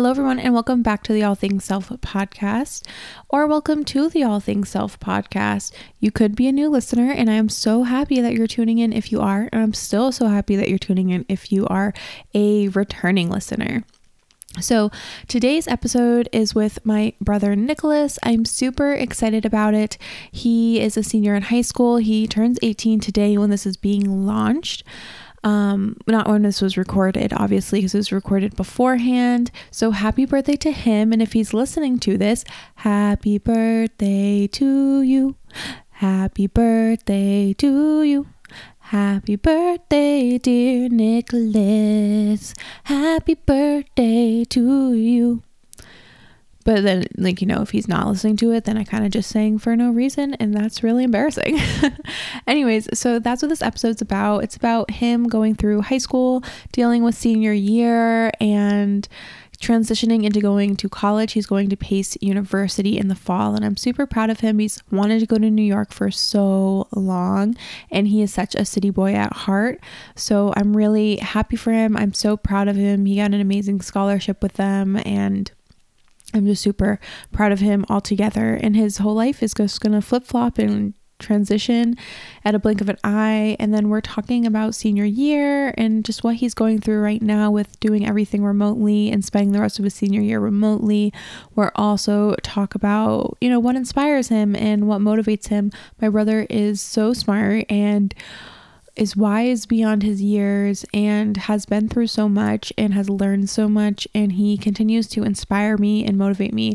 Hello, everyone, and welcome back to the All Things Self podcast, or welcome to the All Things Self podcast. You could be a new listener, and I am so happy that you're tuning in if you are, and I'm still so happy that you're tuning in if you are a returning listener. So, today's episode is with my brother Nicholas. I'm super excited about it. He is a senior in high school. He turns 18 today when this is being launched um not when this was recorded obviously because it was recorded beforehand so happy birthday to him and if he's listening to this happy birthday to you happy birthday to you Happy birthday, dear Nicholas. Happy birthday to you. But then, like, you know, if he's not listening to it, then I kind of just sang for no reason, and that's really embarrassing. Anyways, so that's what this episode's about. It's about him going through high school, dealing with senior year, and transitioning into going to college. He's going to Pace University in the fall, and I'm super proud of him. He's wanted to go to New York for so long, and he is such a city boy at heart. So I'm really happy for him. I'm so proud of him. He got an amazing scholarship with them, and I'm just super proud of him altogether. And his whole life is just going to flip flop and transition at a blink of an eye. And then we're talking about senior year and just what he's going through right now with doing everything remotely and spending the rest of his senior year remotely. We're also talk about, you know, what inspires him and what motivates him. My brother is so smart and is wise beyond his years and has been through so much and has learned so much. And he continues to inspire me and motivate me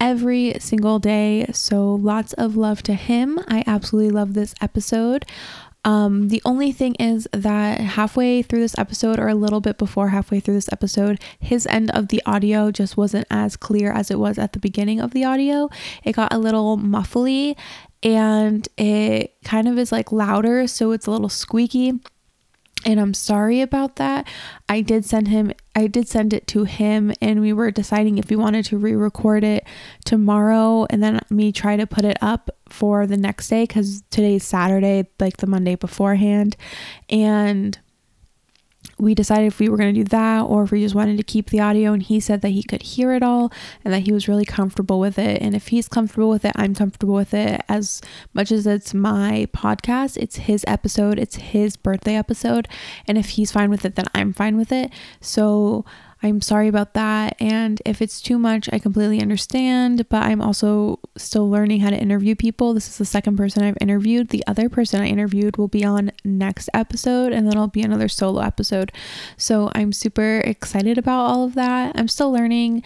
every single day. So lots of love to him. I absolutely love this episode. Um, the only thing is that halfway through this episode, or a little bit before halfway through this episode, his end of the audio just wasn't as clear as it was at the beginning of the audio. It got a little muffly and it kind of is like louder, so it's a little squeaky. And I'm sorry about that. I did send him, I did send it to him, and we were deciding if we wanted to re record it tomorrow and then me try to put it up for the next day because today's Saturday, like the Monday beforehand. And we decided if we were going to do that or if we just wanted to keep the audio and he said that he could hear it all and that he was really comfortable with it. And if he's comfortable with it i'm comfortable with it. As much as it's my podcast it's his episode it's his birthday episode and if he's fine with it then i'm fine with it. So I'm sorry about that. And if it's too much, I completely understand. But I'm also still learning how to interview people. This is the second person I've interviewed. The other person I interviewed will be on next episode, and then I'll be another solo episode. So I'm super excited about all of that. I'm still learning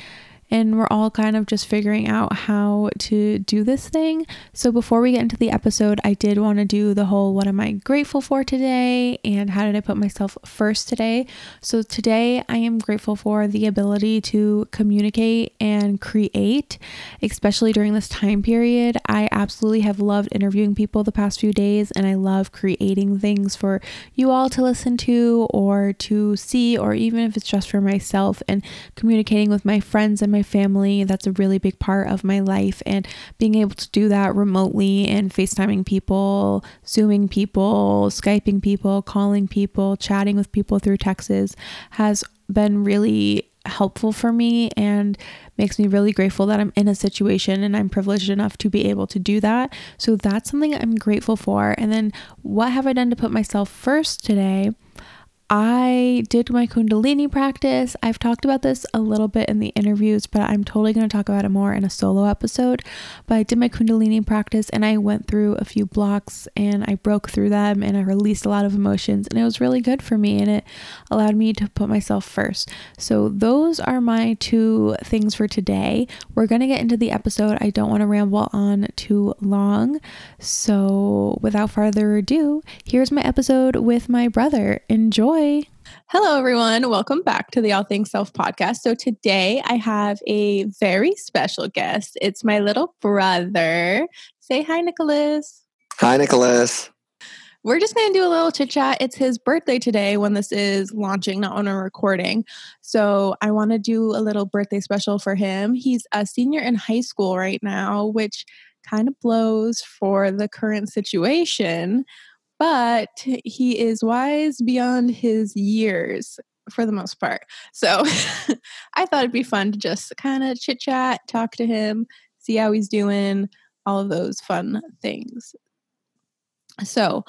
and we're all kind of just figuring out how to do this thing. So, before we get into the episode, I did want to do the whole what am I grateful for today and how did I put myself first today. So, today I am grateful for the ability to communicate and create, especially during this time period. I absolutely have loved interviewing people the past few days and I love creating things for you all to listen to or to see, or even if it's just for myself and communicating with my friends and my my family. That's a really big part of my life. And being able to do that remotely and FaceTiming people, Zooming people, Skyping people, calling people, chatting with people through texts has been really helpful for me and makes me really grateful that I'm in a situation and I'm privileged enough to be able to do that. So that's something I'm grateful for. And then what have I done to put myself first today? I did my Kundalini practice. I've talked about this a little bit in the interviews, but I'm totally going to talk about it more in a solo episode. But I did my Kundalini practice and I went through a few blocks and I broke through them and I released a lot of emotions and it was really good for me and it allowed me to put myself first. So, those are my two things for today. We're going to get into the episode. I don't want to ramble on too long. So, without further ado, here's my episode with my brother. Enjoy. Hello, everyone. Welcome back to the All Things Self podcast. So, today I have a very special guest. It's my little brother. Say hi, Nicholas. Hi, Nicholas. We're just going to do a little chit chat. It's his birthday today when this is launching, not when I'm recording. So, I want to do a little birthday special for him. He's a senior in high school right now, which kind of blows for the current situation but he is wise beyond his years. for the most part. So I thought it'd be fun to just kind of chit chat, talk to him, see how he's doing, all of those fun things. So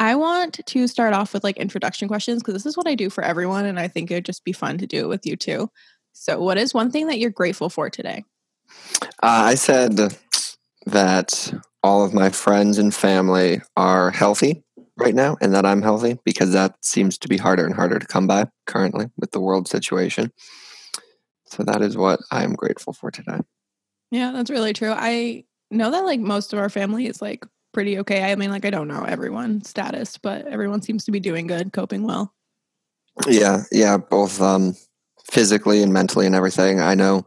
I want to start off with like introduction questions because this is what I do for everyone. And I think it'd just be fun to do it with you too. So, what is one thing that you're grateful for today? Uh, I said that all of my friends and family are healthy right now and that I'm healthy because that seems to be harder and harder to come by currently with the world situation. So that is what I am grateful for today. Yeah, that's really true. I know that like most of our family is like pretty okay. I mean, like I don't know everyone status, but everyone seems to be doing good, coping well. Yeah, yeah, both um physically and mentally and everything. I know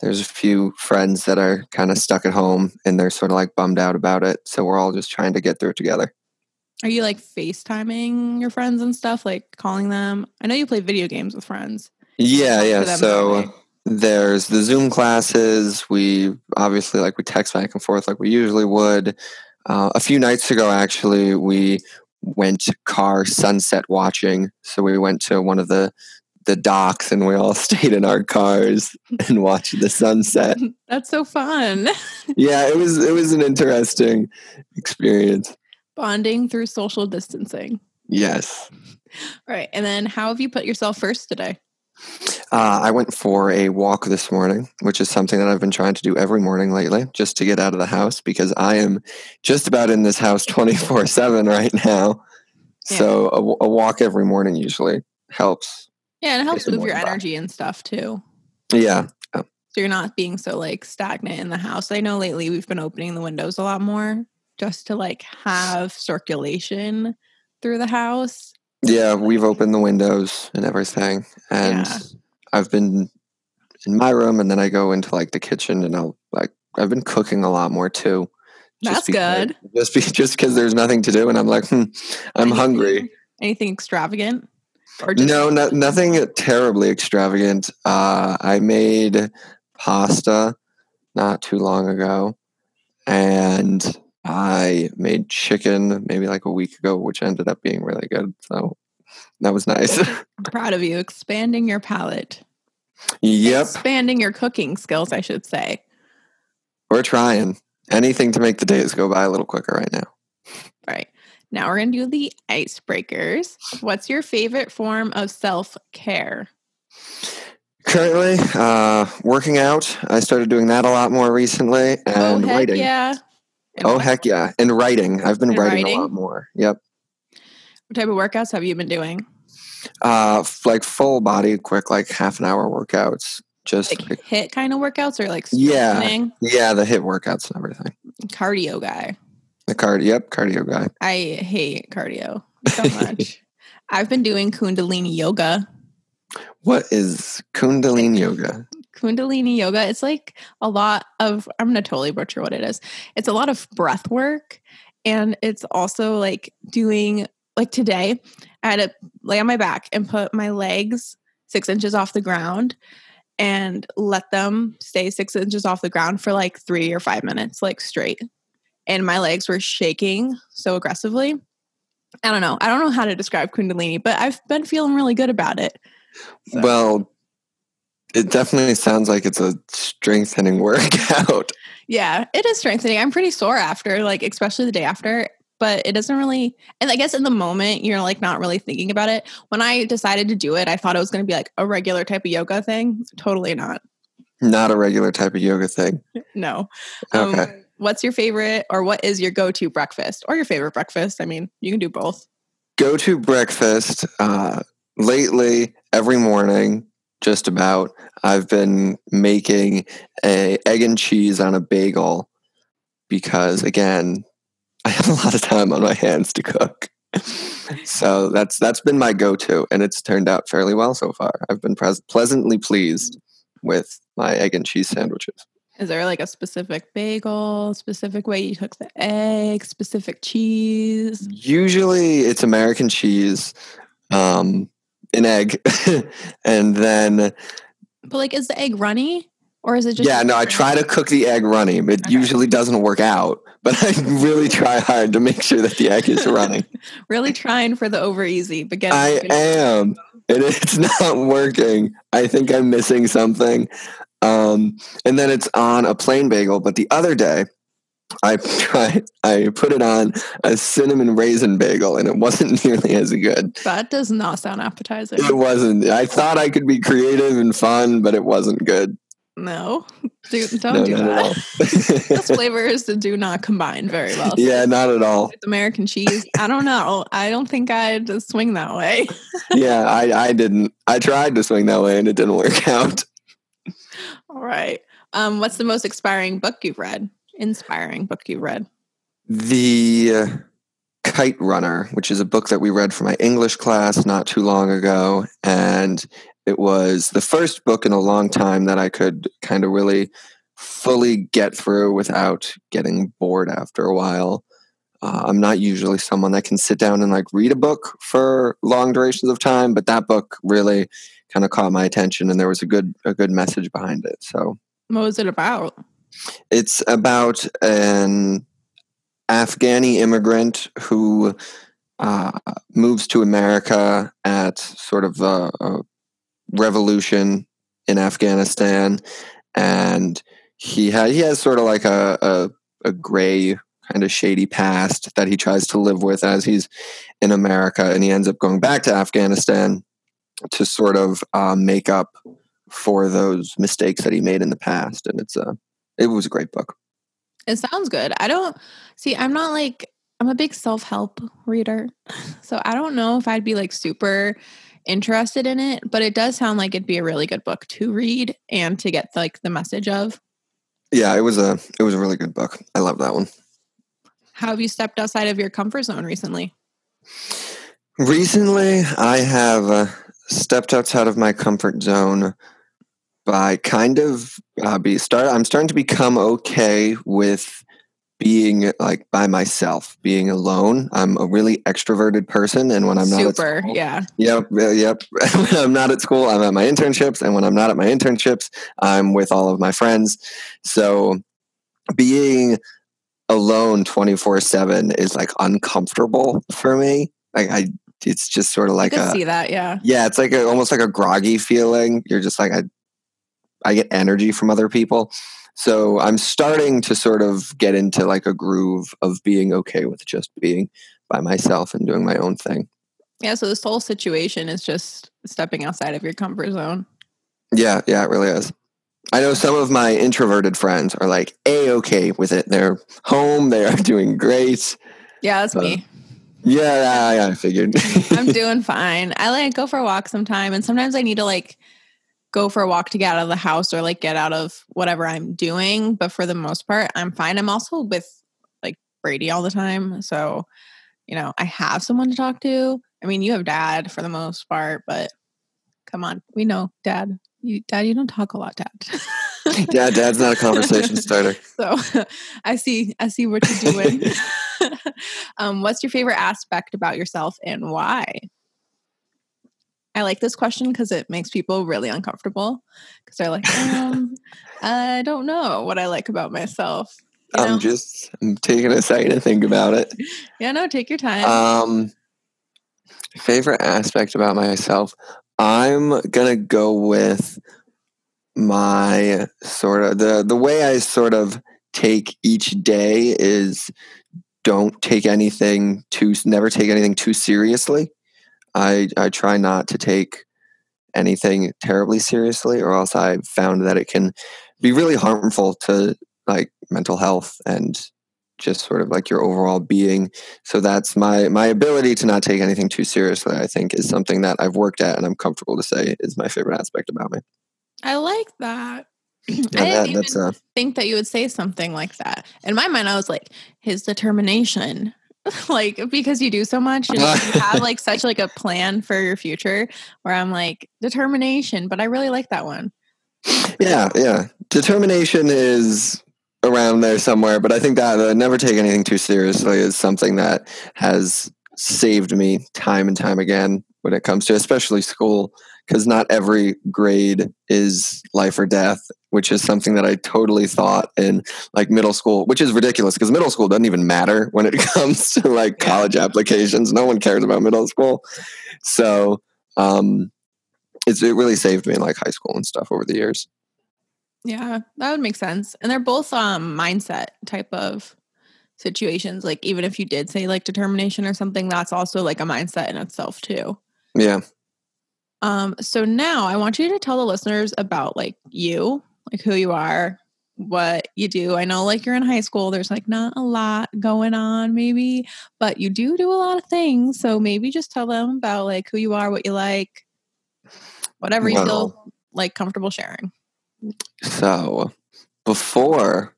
there's a few friends that are kind of stuck at home and they're sort of like bummed out about it. So we're all just trying to get through it together. Are you like FaceTiming your friends and stuff, like calling them? I know you play video games with friends. Yeah, yeah. So there's the Zoom classes. We obviously like we text back and forth like we usually would. Uh, a few nights ago, actually, we went car sunset watching. So we went to one of the the docks and we all stayed in our cars and watched the sunset. That's so fun. yeah, it was it was an interesting experience. Bonding through social distancing. Yes. All right. And then how have you put yourself first today? Uh, I went for a walk this morning, which is something that I've been trying to do every morning lately, just to get out of the house because I am just about in this house 24 7 right now. Yeah. So a, a, walk every morning usually helps. Yeah, and it helps move your energy and stuff too. Yeah. So you're not being so like stagnant in the house. I know lately we've been opening the windows a lot more just to like have circulation through the house yeah, we've opened the windows and everything. And yeah. I've been in my room and then I go into like the kitchen and I'll like I've been cooking a lot more too. That's because, good. Just be, just because there's nothing to do and I'm like, hmm, I'm anything, hungry. Anything extravagant? Or just no, no, nothing terribly extravagant. Uh, I made pasta not too long ago, and I made chicken maybe like a week ago, which ended up being really good. So that was nice. proud of you. Expanding your palate. Yep. Expanding your cooking skills, I should say. We're trying anything to make the days go by a little quicker right now. Right. Now we're going to do the icebreakers. What's your favorite form of self care? Currently, uh, working out. I started doing that a lot more recently, oh, and oh, writing. Yeah, oh heck yeah! And writing. I've been writing, writing, a lot more. Yep. What type of workouts have you been doing? Uh, like full body, quick, like half an hour workouts. Just like HIIT kind of workouts, or like yeah, yeah, the HIIT workouts and everything. Cardio guy. The cardio, yep, cardio guy. I hate cardio so much. I've been doing Kundalini yoga. What is Kundalini yoga? Kundalini yoga. It's like a lot of, I'm going to totally butcher what it is. It's a lot of breath work. And it's also like doing, like today, I had to lay on my back and put my legs six inches off the ground and let them stay six inches off the ground for like three or five minutes, like straight. And my legs were shaking so aggressively. I don't know. I don't know how to describe Kundalini, but I've been feeling really good about it. So. Well, it definitely sounds like it's a strengthening workout. Yeah, it is strengthening. I'm pretty sore after, like, especially the day after, but it doesn't really, and I guess in the moment, you're like not really thinking about it. When I decided to do it, I thought it was going to be like a regular type of yoga thing. Totally not. Not a regular type of yoga thing. no. Okay. Um, what's your favorite, or what is your go to breakfast, or your favorite breakfast? I mean, you can do both. Go to breakfast. Uh, lately, every morning, just about. I've been making a egg and cheese on a bagel because again, I have a lot of time on my hands to cook. so that's that's been my go-to and it's turned out fairly well so far. I've been pres- pleasantly pleased with my egg and cheese sandwiches. Is there like a specific bagel, specific way you cook the egg, specific cheese? Usually it's American cheese. Um, an egg and then but like is the egg runny or is it just yeah no i try to cook the egg runny but it okay. usually doesn't work out but i really try hard to make sure that the egg is running really trying for the over easy but getting i am and it's not working. I think I'm missing something. Um, and then it's on a plain bagel. But the other day, I tried, I put it on a cinnamon raisin bagel, and it wasn't nearly as good. That does not sound appetizing. It wasn't. I thought I could be creative and fun, but it wasn't good. No, do, don't no, do that. Those flavors do not combine very well. Yeah, not at all. With American cheese, I don't know. I don't think I'd swing that way. yeah, I, I didn't. I tried to swing that way and it didn't work out. All right. Um, what's the most inspiring book you've read? Inspiring book you've read? The uh, Kite Runner, which is a book that we read for my English class not too long ago, and it was the first book in a long time that I could kind of really fully get through without getting bored after a while. Uh, I'm not usually someone that can sit down and like read a book for long durations of time, but that book really kind of caught my attention, and there was a good a good message behind it. So, what was it about? It's about an Afghani immigrant who uh, moves to America at sort of a, a revolution in Afghanistan, and he had he has sort of like a, a, a gray kind of shady past that he tries to live with as he's in America, and he ends up going back to Afghanistan to sort of uh, make up for those mistakes that he made in the past, and it's a it was a great book. It sounds good. I don't see. I'm not like I'm a big self help reader, so I don't know if I'd be like super interested in it, but it does sound like it'd be a really good book to read and to get like the message of. Yeah, it was a it was a really good book. I love that one. How have you stepped outside of your comfort zone recently? Recently, I have uh, stepped outside of my comfort zone by kind of uh, be start. I'm starting to become okay with being like by myself, being alone. I'm a really extroverted person, and when I'm not super, school, yeah, yep, yep. when I'm not at school, I'm at my internships, and when I'm not at my internships, I'm with all of my friends. So being alone 24 7 is like uncomfortable for me. Like I it's just sort of like a see that, yeah. Yeah, it's like a, almost like a groggy feeling. You're just like I I get energy from other people. So I'm starting to sort of get into like a groove of being okay with just being by myself and doing my own thing. Yeah, so this whole situation is just stepping outside of your comfort zone. Yeah, yeah, it really is. I know some of my introverted friends are like a okay with it. They're home, they are doing great. Yeah, that's me. Yeah, yeah, I figured. I'm doing fine. I like go for a walk sometime and sometimes I need to like go for a walk to get out of the house or like get out of whatever I'm doing. But for the most part, I'm fine. I'm also with like Brady all the time. So, you know, I have someone to talk to. I mean, you have dad for the most part, but come on, we know dad. You, dad, you don't talk a lot, dad. yeah, dad's not a conversation starter. So I see, I see what you're doing. um, what's your favorite aspect about yourself and why? I like this question because it makes people really uncomfortable because they're like, um, I don't know what I like about myself. You? I'm just I'm taking a second to think about it. yeah, no, take your time. Um, favorite aspect about myself, I'm gonna go with my sort of the the way I sort of take each day is don't take anything too never take anything too seriously I I try not to take anything terribly seriously, or else I've found that it can be really harmful to like mental health and just sort of like your overall being. So that's my my ability to not take anything too seriously. I think is something that I've worked at, and I'm comfortable to say is my favorite aspect about me. I like that. Yeah, I didn't that, even think that you would say something like that. In my mind, I was like, his determination like because you do so much and you have like such like a plan for your future where I'm like determination, but I really like that one. Yeah, yeah. Determination is around there somewhere, but I think that uh, never take anything too seriously is something that has saved me time and time again when it comes to especially school because not every grade is life or death which is something that I totally thought in like middle school, which is ridiculous because middle school doesn't even matter when it comes to like college applications. No one cares about middle school. So, um, it's it really saved me in like high school and stuff over the years. Yeah, that would make sense. And they're both um mindset type of situations. Like even if you did say like determination or something, that's also like a mindset in itself too. Yeah. Um, so now I want you to tell the listeners about like you, like who you are, what you do. I know like you're in high school, there's like not a lot going on maybe, but you do do a lot of things. So maybe just tell them about like who you are, what you like, whatever you feel like comfortable sharing. So before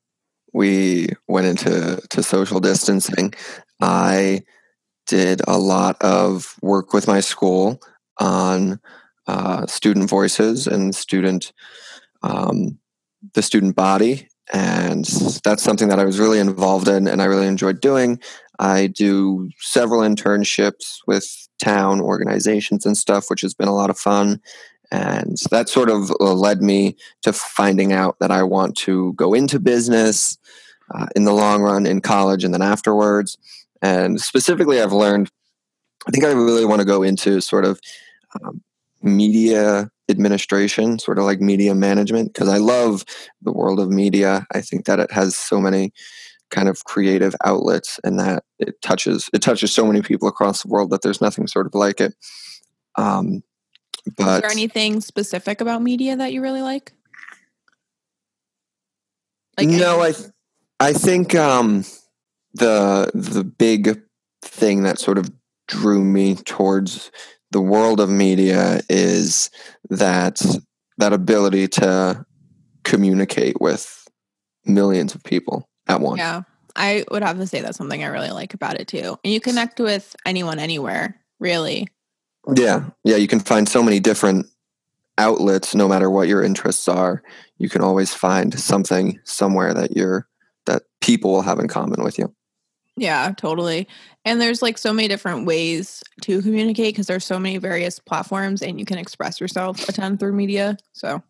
we went into to social distancing, I did a lot of work with my school on uh, student voices and student um, the student body. And that's something that i was really involved in and i really enjoyed doing. I do several internships with town organizations and stuff which has been a lot of fun. And that sort of uh, led me to finding out that i want to go into business uh, in the long run in college and then afterwards. And specifically i've learned i think i really want to go into sort of um, media administration, sort of like media management, because I love the world of media. I think that it has so many kind of creative outlets and that it touches it touches so many people across the world that there's nothing sort of like it. Um, but is there anything specific about media that you really like? like no, I I think um, the the big thing that sort of drew me towards the world of media is that that ability to communicate with millions of people at once. Yeah. I would have to say that's something I really like about it too. And you connect with anyone anywhere, really. Yeah. Yeah, you can find so many different outlets no matter what your interests are. You can always find something somewhere that you're that people will have in common with you. Yeah, totally. And there's like so many different ways to communicate because there's so many various platforms and you can express yourself a ton through media. So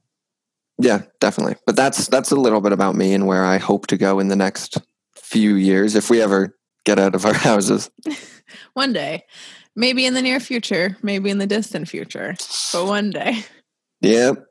Yeah, definitely. But that's that's a little bit about me and where I hope to go in the next few years if we ever get out of our houses. one day. Maybe in the near future, maybe in the distant future, but one day. Yep.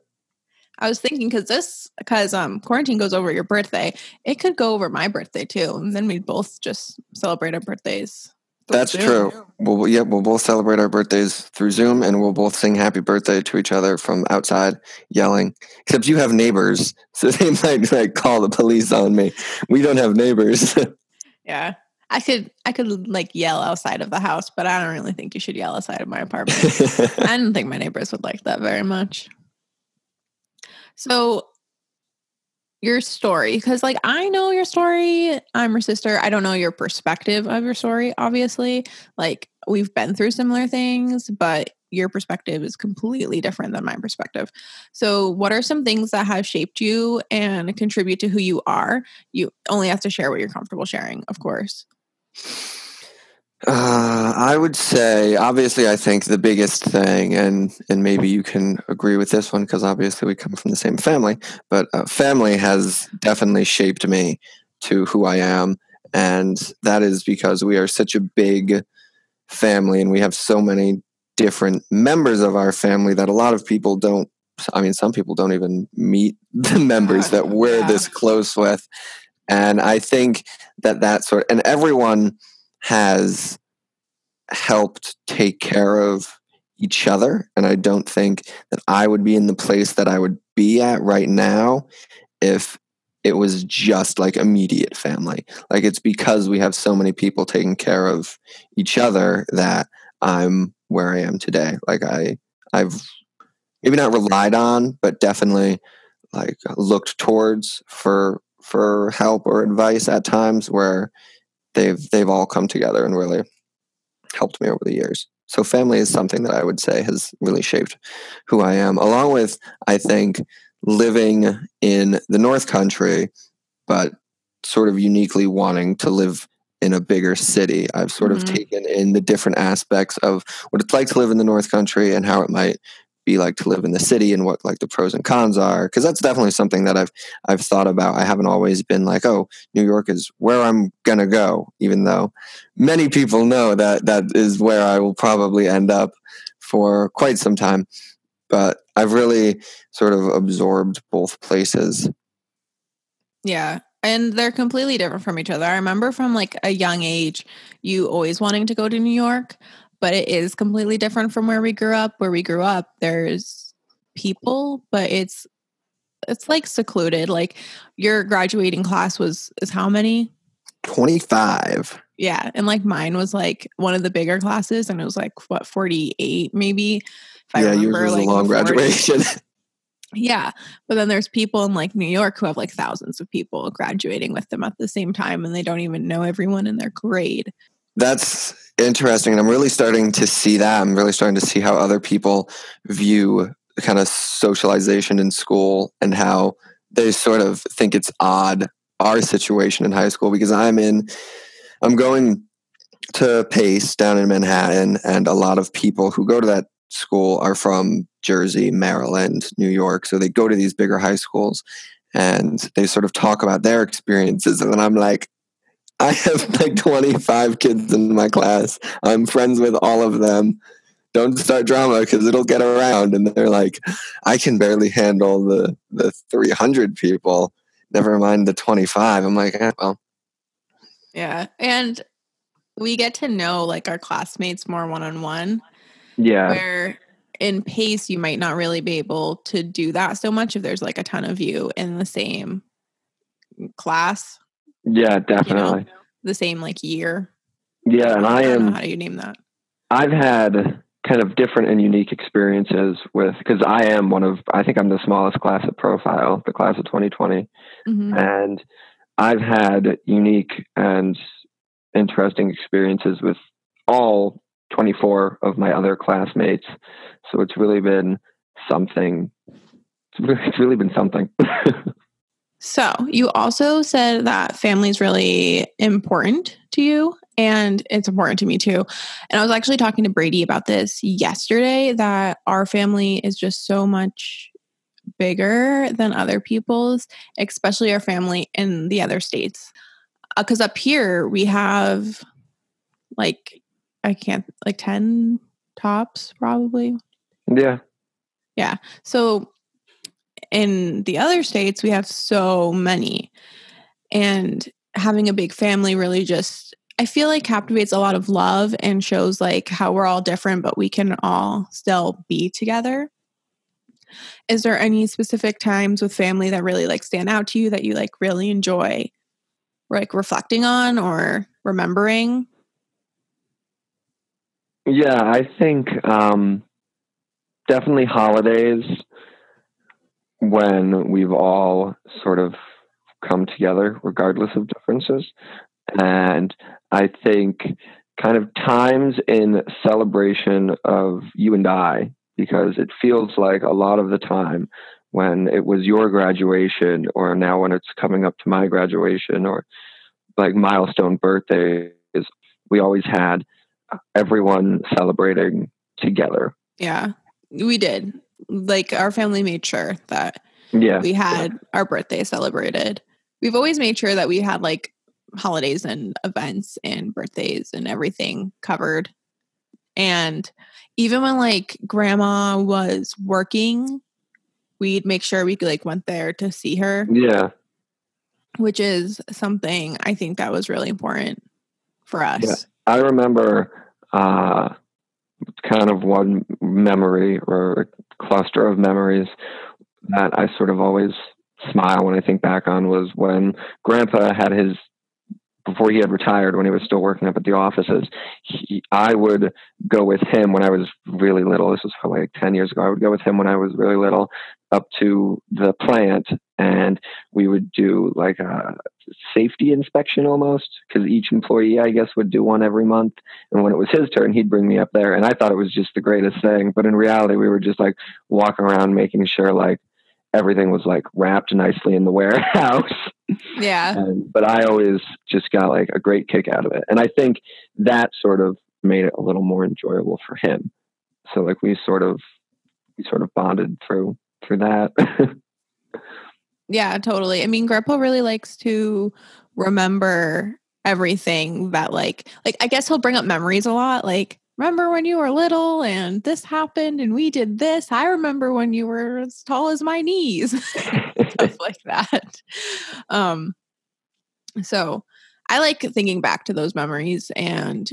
I was thinking because this because um quarantine goes over your birthday, it could go over my birthday too, and then we'd both just celebrate our birthdays. That's Zoom. true. Well, yeah, we'll both celebrate our birthdays through Zoom, and we'll both sing "Happy Birthday" to each other from outside, yelling. Except you have neighbors, so they might like call the police on me. We don't have neighbors. yeah, I could I could like yell outside of the house, but I don't really think you should yell outside of my apartment. I don't think my neighbors would like that very much. So your story, because like I know your story, I'm your sister. I don't know your perspective of your story, obviously. Like we've been through similar things, but your perspective is completely different than my perspective. So, what are some things that have shaped you and contribute to who you are? You only have to share what you're comfortable sharing, of course. Uh, I would say, obviously, I think the biggest thing, and and maybe you can agree with this one because obviously we come from the same family, but uh, family has definitely shaped me to who I am, and that is because we are such a big family, and we have so many different members of our family that a lot of people don't. I mean, some people don't even meet the members that we're yeah. this close with, and I think that that sort and everyone has helped take care of each other. And I don't think that I would be in the place that I would be at right now if it was just like immediate family. Like it's because we have so many people taking care of each other that I'm where I am today. Like I I've maybe not relied on, but definitely like looked towards for for help or advice at times where they've they've all come together and really helped me over the years. So family is something that I would say has really shaped who I am, along with I think living in the North Country, but sort of uniquely wanting to live in a bigger city. I've sort mm-hmm. of taken in the different aspects of what it's like to live in the North Country and how it might be like to live in the city and what like the pros and cons are because that's definitely something that I've I've thought about. I haven't always been like, oh, New York is where I'm gonna go, even though many people know that that is where I will probably end up for quite some time. but I've really sort of absorbed both places. Yeah. And they're completely different from each other. I remember from like a young age, you always wanting to go to New York, but it is completely different from where we grew up. Where we grew up, there's people, but it's it's like secluded. Like your graduating class was is how many? 25. Yeah. And like mine was like one of the bigger classes and it was like what 48 maybe. If yeah, yours was like a long graduation. yeah. But then there's people in like New York who have like thousands of people graduating with them at the same time and they don't even know everyone in their grade. That's interesting. And I'm really starting to see that. I'm really starting to see how other people view kind of socialization in school and how they sort of think it's odd our situation in high school because I'm in I'm going to Pace down in Manhattan and a lot of people who go to that school are from Jersey, Maryland, New York. So they go to these bigger high schools and they sort of talk about their experiences. And then I'm like, I have like 25 kids in my class. I'm friends with all of them. Don't start drama because it'll get around. And they're like, I can barely handle the, the 300 people, never mind the 25. I'm like, eh, well. Yeah. And we get to know like our classmates more one on one. Yeah. Where in pace you might not really be able to do that so much if there's like a ton of you in the same class. Yeah, definitely. You know, the same like year. Yeah, and I, I am how do you name that? I've had kind of different and unique experiences with because I am one of I think I'm the smallest class at profile, the class of 2020. Mm-hmm. And I've had unique and interesting experiences with all 24 of my other classmates. So it's really been something. It's really been something. so you also said that family is really important to you and it's important to me too. And I was actually talking to Brady about this yesterday that our family is just so much bigger than other people's, especially our family in the other states. Because uh, up here we have like I can't like 10 tops probably. Yeah. Yeah. So in the other states we have so many and having a big family really just I feel like captivates a lot of love and shows like how we're all different but we can all still be together. Is there any specific times with family that really like stand out to you that you like really enjoy like reflecting on or remembering? Yeah, I think um, definitely holidays when we've all sort of come together, regardless of differences. And I think kind of times in celebration of you and I, because it feels like a lot of the time when it was your graduation, or now when it's coming up to my graduation, or like milestone birthdays, we always had everyone celebrating together. Yeah, we did. Like our family made sure that yeah, we had yeah. our birthday celebrated. We've always made sure that we had like holidays and events and birthdays and everything covered. And even when like grandma was working, we'd make sure we like went there to see her. Yeah. Which is something I think that was really important for us. Yeah. I remember uh, kind of one memory or cluster of memories that I sort of always smile when I think back on was when Grandpa had his before he had retired when he was still working up at the offices he, i would go with him when i was really little. This was probably like 10 years ago. I would go with him when i was really little up to the plant and we would do like a safety inspection almost because each employee i guess would do one every month and when it was his turn he'd bring me up there and i thought it was just the greatest thing but in reality we were just like walking around making sure like everything was like wrapped nicely in the warehouse. Yeah. And, but I always just got like a great kick out of it. And I think that sort of made it a little more enjoyable for him. So like we sort of we sort of bonded through through that. yeah, totally. I mean, grandpa really likes to remember everything that like like I guess he'll bring up memories a lot like remember when you were little and this happened and we did this. I remember when you were as tall as my knees, stuff like that. Um, so I like thinking back to those memories and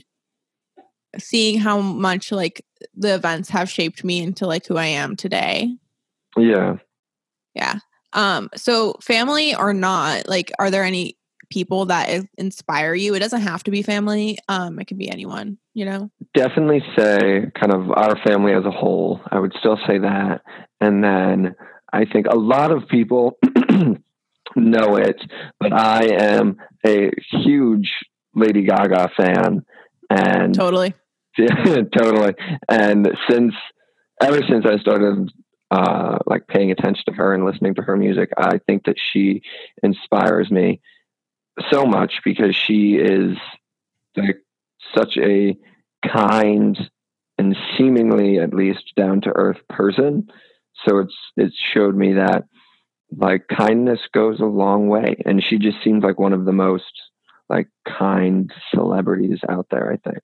seeing how much like the events have shaped me into like who I am today. Yeah. Yeah. Um, so family or not, like, are there any people that inspire you? It doesn't have to be family. Um, it can be anyone, you know? Definitely say kind of our family as a whole. I would still say that. And then I think a lot of people know it, but I am a huge Lady Gaga fan. And totally. totally. And since ever since I started uh, like paying attention to her and listening to her music, I think that she inspires me so much because she is like such a kind and seemingly at least down to earth person. So it's it showed me that like kindness goes a long way, and she just seems like one of the most like kind celebrities out there. I think.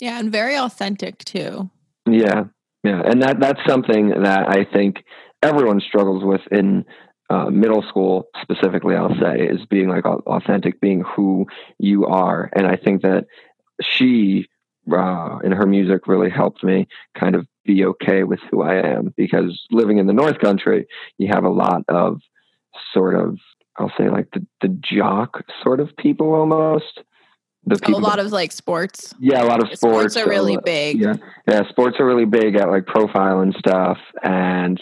Yeah, and very authentic too. Yeah, yeah, and that that's something that I think everyone struggles with in uh, middle school specifically. I'll say is being like authentic, being who you are, and I think that she uh, in her music really helped me kind of be okay with who I am because living in the North Country, you have a lot of sort of I'll say like the the jock sort of people almost the people, a lot of like sports. Yeah, a lot of sports. Sports are really uh, big. Yeah, yeah, sports are really big at like profile and stuff, and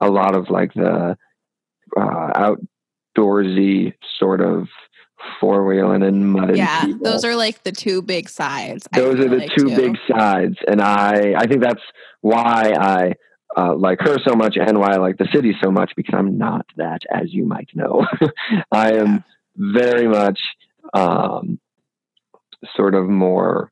a lot of like the uh, outdoorsy sort of four wheeling and mudding. Yeah, people. those are like the two big sides. Those are the like two too. big sides, and I I think that's why I uh, like her so much and why I like the city so much because I'm not that, as you might know. I am yeah. very much um, sort of more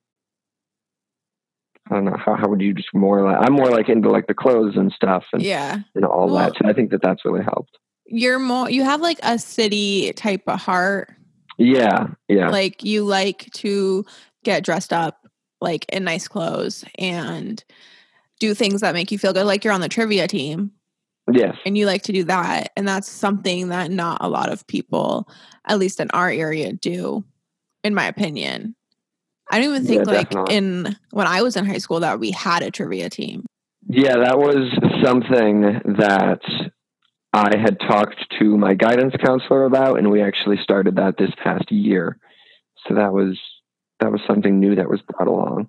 I don't know how, how would you just more like I'm more like into like the clothes and stuff and yeah and all well, that. So I think that that's really helped. You're more you have like a city type of heart. Yeah, yeah. Like you like to get dressed up like in nice clothes and do things that make you feel good. Like you're on the trivia team. Yes. And you like to do that. And that's something that not a lot of people, at least in our area, do, in my opinion. I don't even think yeah, like definitely. in when I was in high school that we had a trivia team. Yeah, that was something that I had talked to my guidance counselor about, and we actually started that this past year. So that was that was something new that was brought along.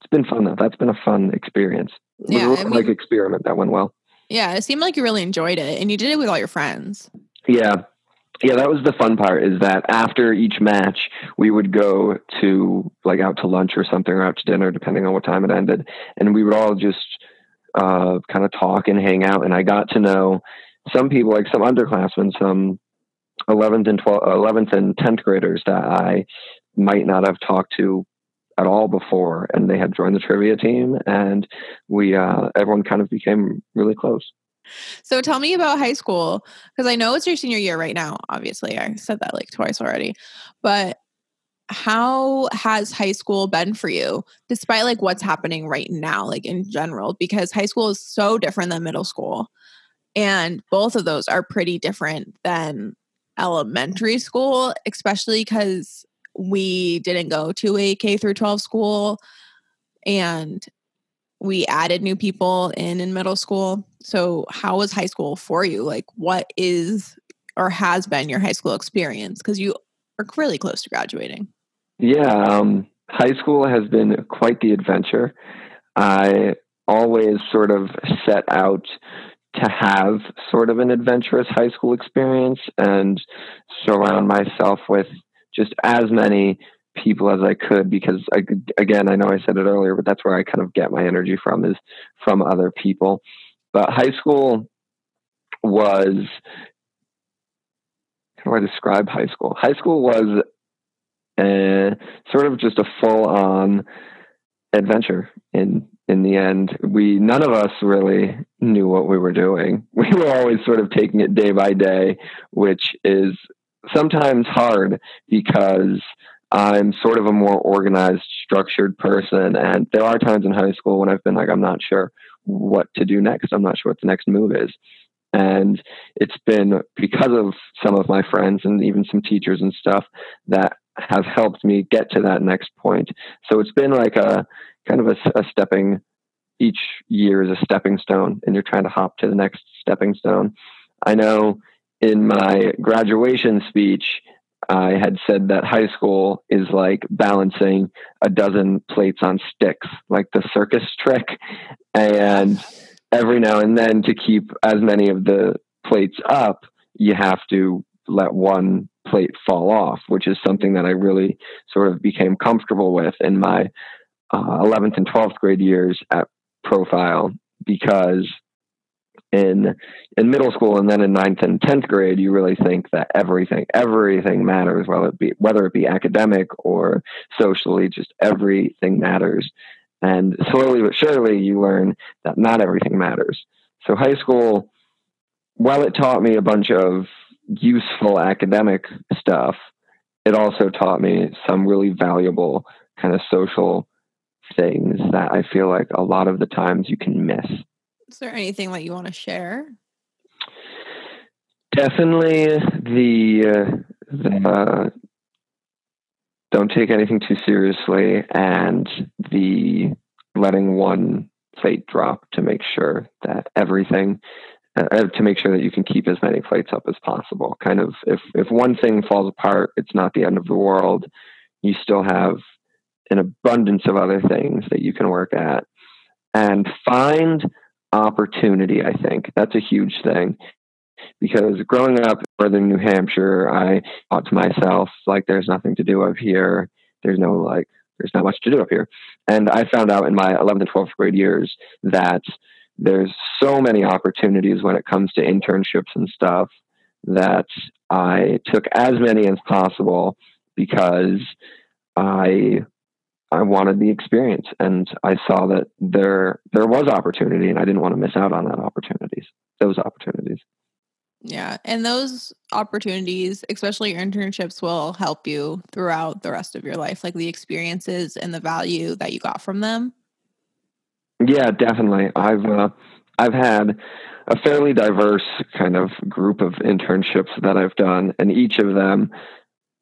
It's been fun though. That's been a fun experience. It yeah, was I mean, like experiment that went well. Yeah, it seemed like you really enjoyed it, and you did it with all your friends. Yeah, yeah, that was the fun part is that after each match, we would go to like out to lunch or something or out to dinner, depending on what time it ended. And we would all just uh, kind of talk and hang out. And I got to know some people, like some underclassmen, some 11th and 12th, 11th and 10th graders that I might not have talked to at all before. And they had joined the trivia team and we, uh, everyone kind of became really close. So tell me about high school because I know it's your senior year right now. Obviously, I said that like twice already. But how has high school been for you despite like what's happening right now like in general because high school is so different than middle school and both of those are pretty different than elementary school especially cuz we didn't go to a K through 12 school and we added new people in in middle school. So how was high school for you? Like what is or has been your high school experience because you are really close to graduating. Yeah, um, high school has been quite the adventure. I always sort of set out to have sort of an adventurous high school experience and surround myself with just as many people as I could because I again I know I said it earlier but that's where I kind of get my energy from is from other people. But high school was how do I describe high school? High school was a, sort of just a full on adventure in in the end. We none of us really knew what we were doing. We were always sort of taking it day by day which is sometimes hard because I'm sort of a more organized, structured person. And there are times in high school when I've been like, I'm not sure what to do next. I'm not sure what the next move is. And it's been because of some of my friends and even some teachers and stuff that have helped me get to that next point. So it's been like a kind of a, a stepping, each year is a stepping stone, and you're trying to hop to the next stepping stone. I know in my graduation speech, I had said that high school is like balancing a dozen plates on sticks, like the circus trick. And every now and then, to keep as many of the plates up, you have to let one plate fall off, which is something that I really sort of became comfortable with in my uh, 11th and 12th grade years at Profile because in in middle school and then in ninth and tenth grade, you really think that everything everything matters, whether it be whether it be academic or socially, just everything matters. And slowly but surely, you learn that not everything matters. So high school, while it taught me a bunch of useful academic stuff, it also taught me some really valuable kind of social things that I feel like a lot of the times you can miss. Is there anything that you want to share? Definitely the, uh, the uh, don't take anything too seriously and the letting one plate drop to make sure that everything uh, uh, to make sure that you can keep as many plates up as possible. Kind of if if one thing falls apart it's not the end of the world. You still have an abundance of other things that you can work at. And find opportunity i think. That's a huge thing. Because growing up in northern new hampshire i thought to myself like there's nothing to do up here. There's no like there's not much to do up here. And i found out in my 11th and 12th grade years that there's so many opportunities when it comes to internships and stuff that i took as many as possible because i I wanted the experience, and I saw that there there was opportunity, and I didn't want to miss out on that opportunities. Those opportunities. Yeah, and those opportunities, especially your internships, will help you throughout the rest of your life, like the experiences and the value that you got from them. Yeah, definitely. I've uh, I've had a fairly diverse kind of group of internships that I've done, and each of them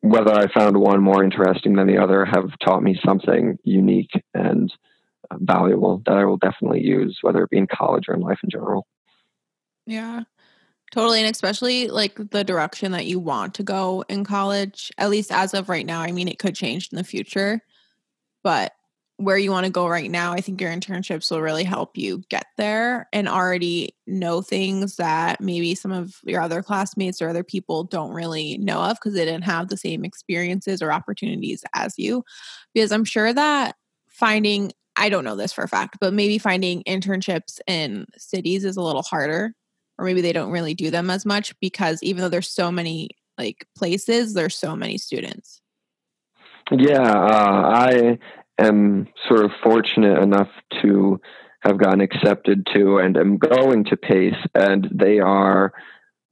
whether I found one more interesting than the other have taught me something unique and uh, valuable that I will definitely use, whether it be in college or in life in general. Yeah, totally. And especially like the direction that you want to go in college, at least as of right now. I mean, it could change in the future, but where you want to go right now, I think your internships will really help you get there and already know things that maybe some of your other classmates or other people don't really know of because they didn't have the same experiences or opportunities as you. Because I'm sure that finding, I don't know this for a fact, but maybe finding internships in cities is a little harder, or maybe they don't really do them as much because even though there's so many like places, there's so many students. Yeah, uh, I am sort of fortunate enough to have gotten accepted to and am going to PACE, and they are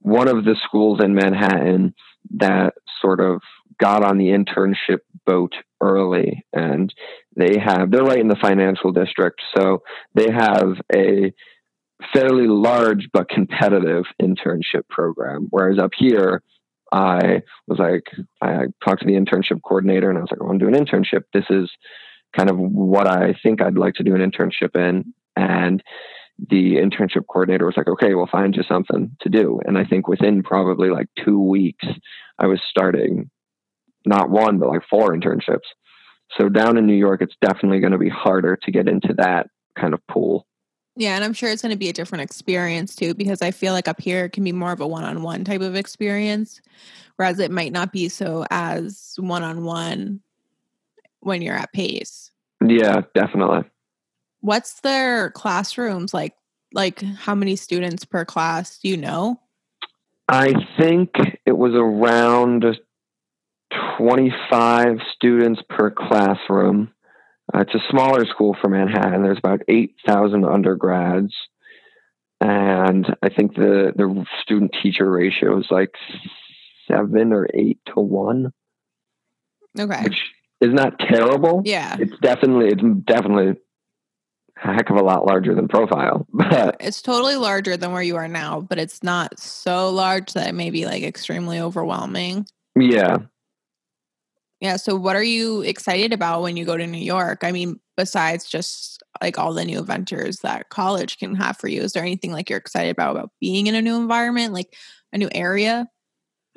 one of the schools in Manhattan that sort of got on the internship boat early and they have they're right in the financial district so they have a fairly large but competitive internship program whereas up here i was like i talked to the internship coordinator and i was like i want to do an internship. This is kind of what I think I'd like to do an internship in. And the internship coordinator was like, okay, we'll find you something to do. And I think within probably like two weeks, I was starting not one, but like four internships. So down in New York, it's definitely going to be harder to get into that kind of pool. Yeah, and I'm sure it's going to be a different experience too, because I feel like up here it can be more of a one on one type of experience, whereas it might not be so as one on one when you're at pace? Yeah definitely. What's their classrooms like? Like how many students per class? Do you know? I think it was around 25 students per classroom. Uh, it's a smaller school for manhattan. There's about 8000 undergrads. And i think the the student teacher ratio is like seven or eight to one. Okay. which is not terrible. Yeah. It's definitely it's definitely a heck of a lot larger than profile. But It's totally larger than where you are now, but it's not so large that it may be like extremely overwhelming. yeah. Yeah. So, what are you excited about when you go to New York? I mean, besides just like all the new adventures that college can have for you, is there anything like you're excited about about being in a new environment, like a new area?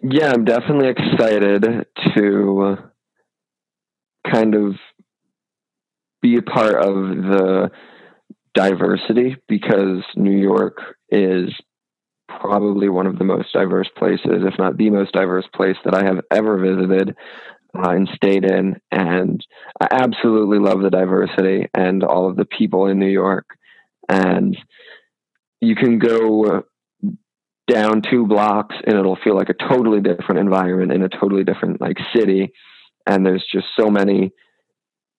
Yeah, I'm definitely excited to kind of be a part of the diversity because New York is probably one of the most diverse places, if not the most diverse place that I have ever visited uh, and stayed in. And I absolutely love the diversity and all of the people in New York. And you can go down two blocks and it'll feel like a totally different environment in a totally different like city and there's just so many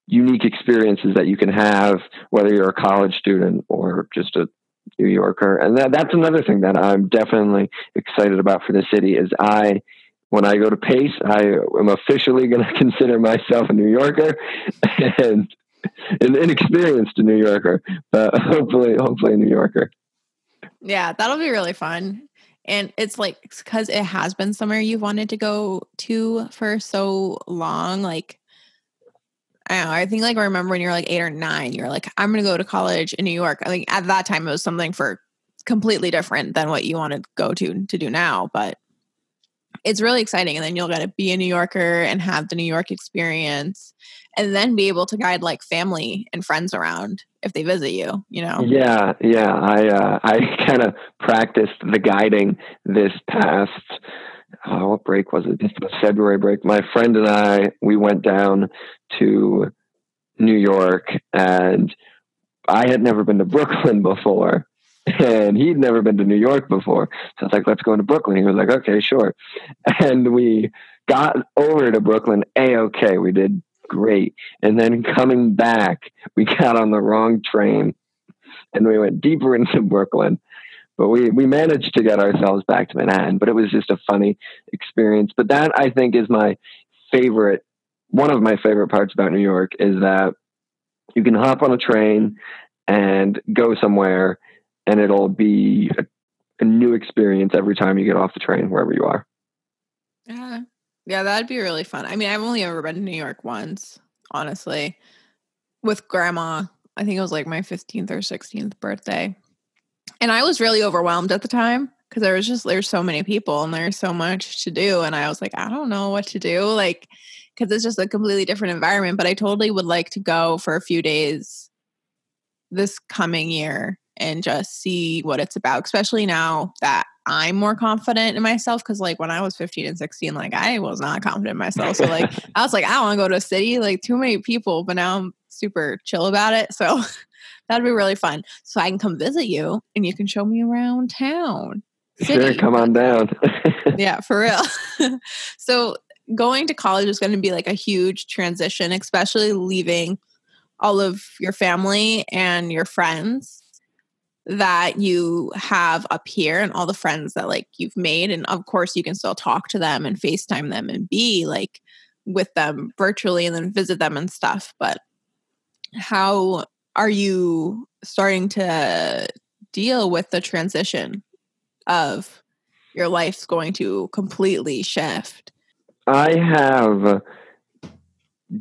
unique experiences that you can have whether you're a college student or just a new yorker and that, that's another thing that i'm definitely excited about for the city is i when i go to pace i am officially going to consider myself a new yorker and an inexperienced new yorker but hopefully hopefully a new yorker Yeah, that'll be really fun. And it's like because it has been somewhere you've wanted to go to for so long. Like, I don't know. I think like I remember when you were like eight or nine, you were like, I'm to go to college in New York. I think at that time it was something for completely different than what you want to go to to do now. But it's really exciting. And then you'll get to be a New Yorker and have the New York experience and then be able to guide like family and friends around if they visit you, you know? Yeah, yeah. I uh, I kind of practiced the guiding this past uh, what break was it? This was February break. My friend and I we went down to New York, and I had never been to Brooklyn before, and he'd never been to New York before. So I was like, "Let's go to Brooklyn." He was like, "Okay, sure," and we got over to Brooklyn. A okay, we did great. And then coming back, we got on the wrong train and we went deeper into Brooklyn. But we, we managed to get ourselves back to Manhattan. But it was just a funny experience. But that I think is my favorite one of my favorite parts about New York is that you can hop on a train and go somewhere and it'll be a, a new experience every time you get off the train wherever you are. Yeah. Yeah, that'd be really fun. I mean, I've only ever been to New York once, honestly, with grandma. I think it was like my 15th or 16th birthday. And I was really overwhelmed at the time because there was just, there's so many people and there's so much to do. And I was like, I don't know what to do. Like, because it's just a completely different environment. But I totally would like to go for a few days this coming year and just see what it's about, especially now that I'm more confident in myself. Cause like when I was 15 and 16, like I was not confident in myself. So like I was like, I don't want to go to a city, like too many people, but now I'm super chill about it. So that'd be really fun. So I can come visit you and you can show me around town. Sure, come on down. yeah, for real. so going to college is going to be like a huge transition, especially leaving all of your family and your friends that you have up here and all the friends that like you've made and of course you can still talk to them and FaceTime them and be like with them virtually and then visit them and stuff but how are you starting to deal with the transition of your life's going to completely shift? I have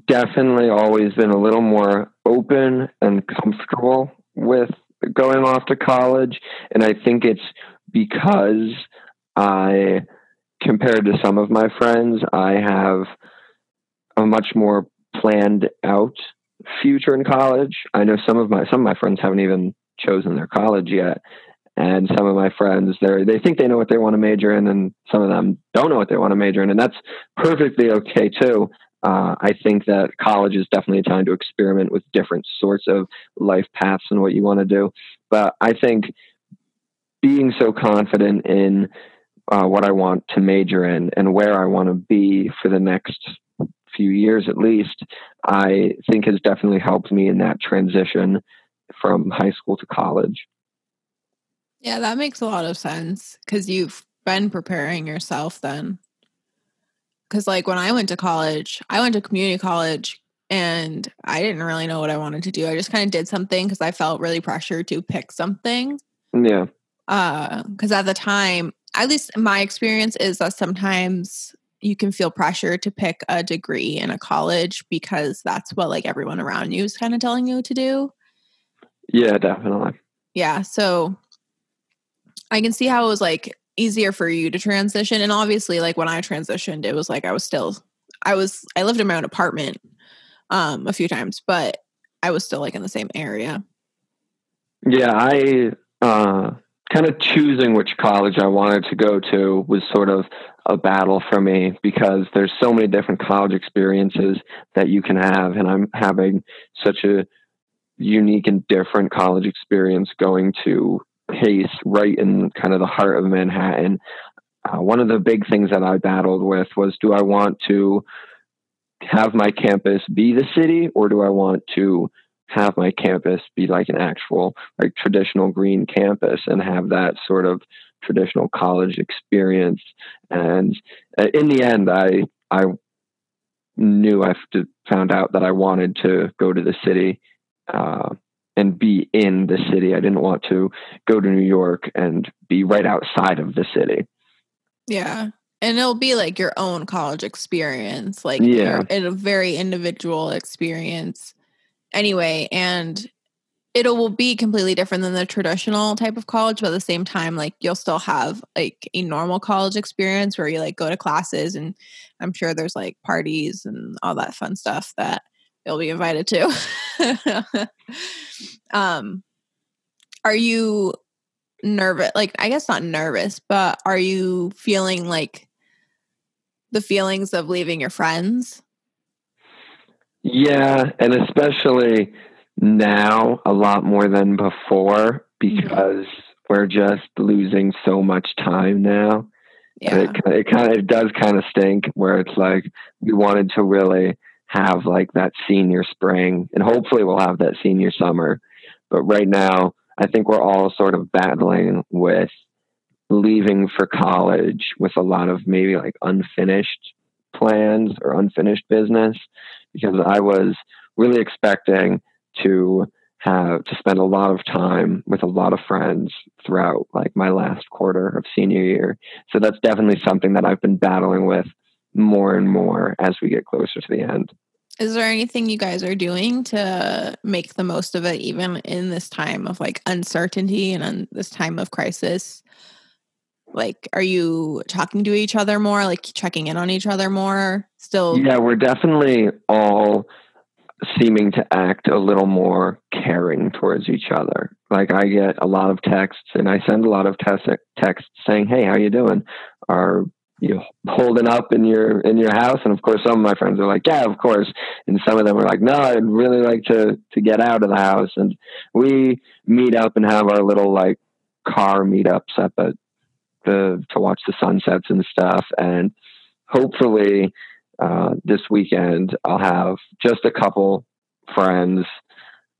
definitely always been a little more open and comfortable with going off to college. And I think it's because I, compared to some of my friends, I have a much more planned out future in college. I know some of my some of my friends haven't even chosen their college yet. And some of my friends, they they think they know what they want to major in, and some of them don't know what they want to major in, and that's perfectly okay too. Uh, I think that college is definitely a time to experiment with different sorts of life paths and what you want to do. But I think being so confident in uh, what I want to major in and where I want to be for the next few years at least, I think has definitely helped me in that transition from high school to college. Yeah, that makes a lot of sense because you've been preparing yourself then. Cause like when I went to college, I went to community college and I didn't really know what I wanted to do. I just kind of did something because I felt really pressured to pick something. Yeah. Uh, because at the time, at least my experience is that sometimes you can feel pressure to pick a degree in a college because that's what like everyone around you is kind of telling you to do. Yeah, definitely. Yeah. So I can see how it was like easier for you to transition. And obviously, like when I transitioned, it was like I was still, I was, I lived in my own apartment um a few times, but I was still like in the same area. Yeah, I uh kind of choosing which college I wanted to go to was sort of a battle for me because there's so many different college experiences that you can have and I'm having such a unique and different college experience going to Pace right in kind of the heart of Manhattan. Uh, one of the big things that I battled with was do I want to have my campus be the city or do I want to have my campus be like an actual like traditional green campus and have that sort of traditional college experience and uh, in the end i i knew i found out that i wanted to go to the city uh, and be in the city. I didn't want to go to new york and be right outside of the city. Yeah. And it'll be like your own college experience like yeah. a very individual experience. Anyway and it will be completely different than the traditional type of college but at the same time like you'll still have like a normal college experience where you like go to classes and i'm sure there's like parties and all that fun stuff that you'll be invited to. Um are you nervous like i guess not nervous but are you feeling like the feelings of leaving your friends? Yeah, and especially now a lot more than before because we're just losing so much time now. yeah. it, it kind of it does kind of stink where it's like we wanted to really have like that senior spring and hopefully we'll have that senior summer. But right now, I think we're all sort of battling with leaving for college with a lot of maybe like unfinished plans or unfinished business because I was really expecting to have to spend a lot of time with a lot of friends throughout like my last quarter of senior year. So that's definitely something that I've been battling with more and more as we get closer to the end. Is there anything you guys are doing to make the most of it, even in this time of like uncertainty and on this time of crisis? Like, are you talking to each other more, like checking in on each other more? Still, Yeah, we're definitely all seeming to act a little more caring towards each other. Like I get a lot of texts and I send a lot of text texts saying, "Hey, how you doing? Are you holding up in your in your house?" And of course, some of my friends are like, "Yeah, of course." And some of them are like, "No, I'd really like to to get out of the house." And we meet up and have our little like car meetups up at the to watch the sunsets and stuff. And hopefully, uh, this weekend I'll have just a couple friends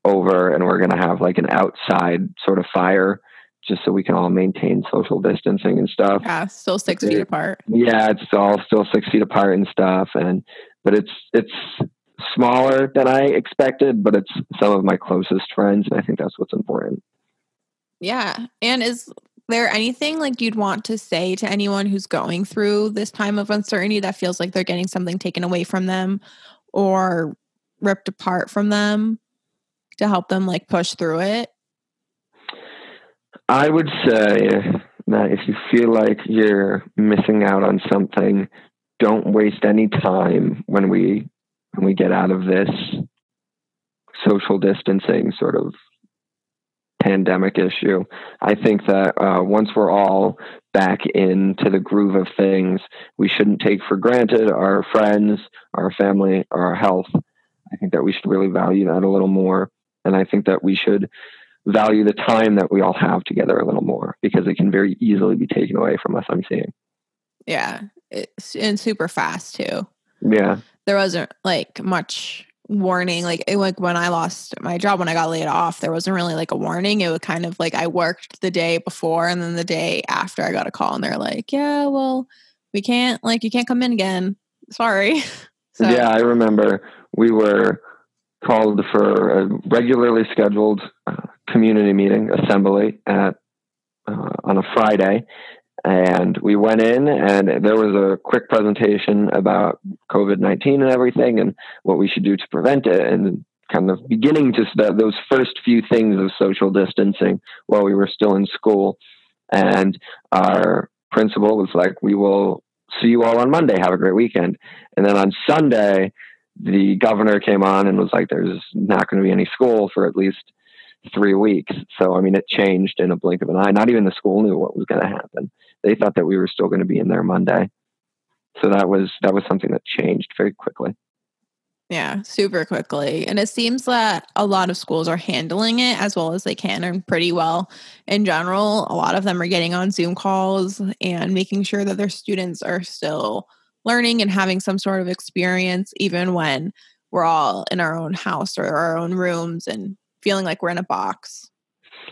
over, and we're gonna have like an outside sort of fire, just so we can all maintain social distancing and stuff. yeah, still six feet apart. Yeah, it's all still six feet apart and stuff, and but it's it's smaller than I expected, but it's some of my closest friends, and I think that's what's important. Yeah. And is there anything like you'd want to say to anyone who's going through this time of uncertainty that feels like they're getting something taken away from them or ripped apart from them to help them like push through it? I would say that if you feel like you're missing out on something, don't waste any time when we when we get out of this social distancing sort of pandemic issue. I think that uh, once we're all back into the groove of things, we shouldn't take for granted our friends, our family, our health. I think that we should really value that a little more. And I think that we should value the time that we all have together a little more because it can very easily be taken away from us, I'm seeing. Yeah. It's and super fast too. Yeah. There wasn't like much warning like it, like when I lost my job when I got laid off there wasn't really like a warning it was kind of like I worked the day before and then the day after I got a call and they're like yeah well we can't like you can't come in again Sorry. So. Yeah, I remember we were called for a regularly scheduled uh, community meeting assembly at uh, on a Friday, and we went in and there was a quick presentation about COVID nineteen and everything and what we should do to prevent it and kind of beginning to those first few things of social distancing while we were still in school, and our principal was like, "We will see you all on Monday. Have a great weekend." And then on Sunday the governor came on and was like, there's not going to be any school for at least three weeks. So, I mean, it changed in a blink of an eye. Not even the school knew what was going to happen. They thought that we were still going to be in there Monday. So that was that was something that changed very quickly. Yeah, super quickly. And it seems that a lot of schools are handling it as well as they can and pretty well in general. A lot of them are getting on Zoom calls and making sure that their students are still learning and having some sort of experience, even when we're all in our own house or our own rooms and feeling like we're in a box.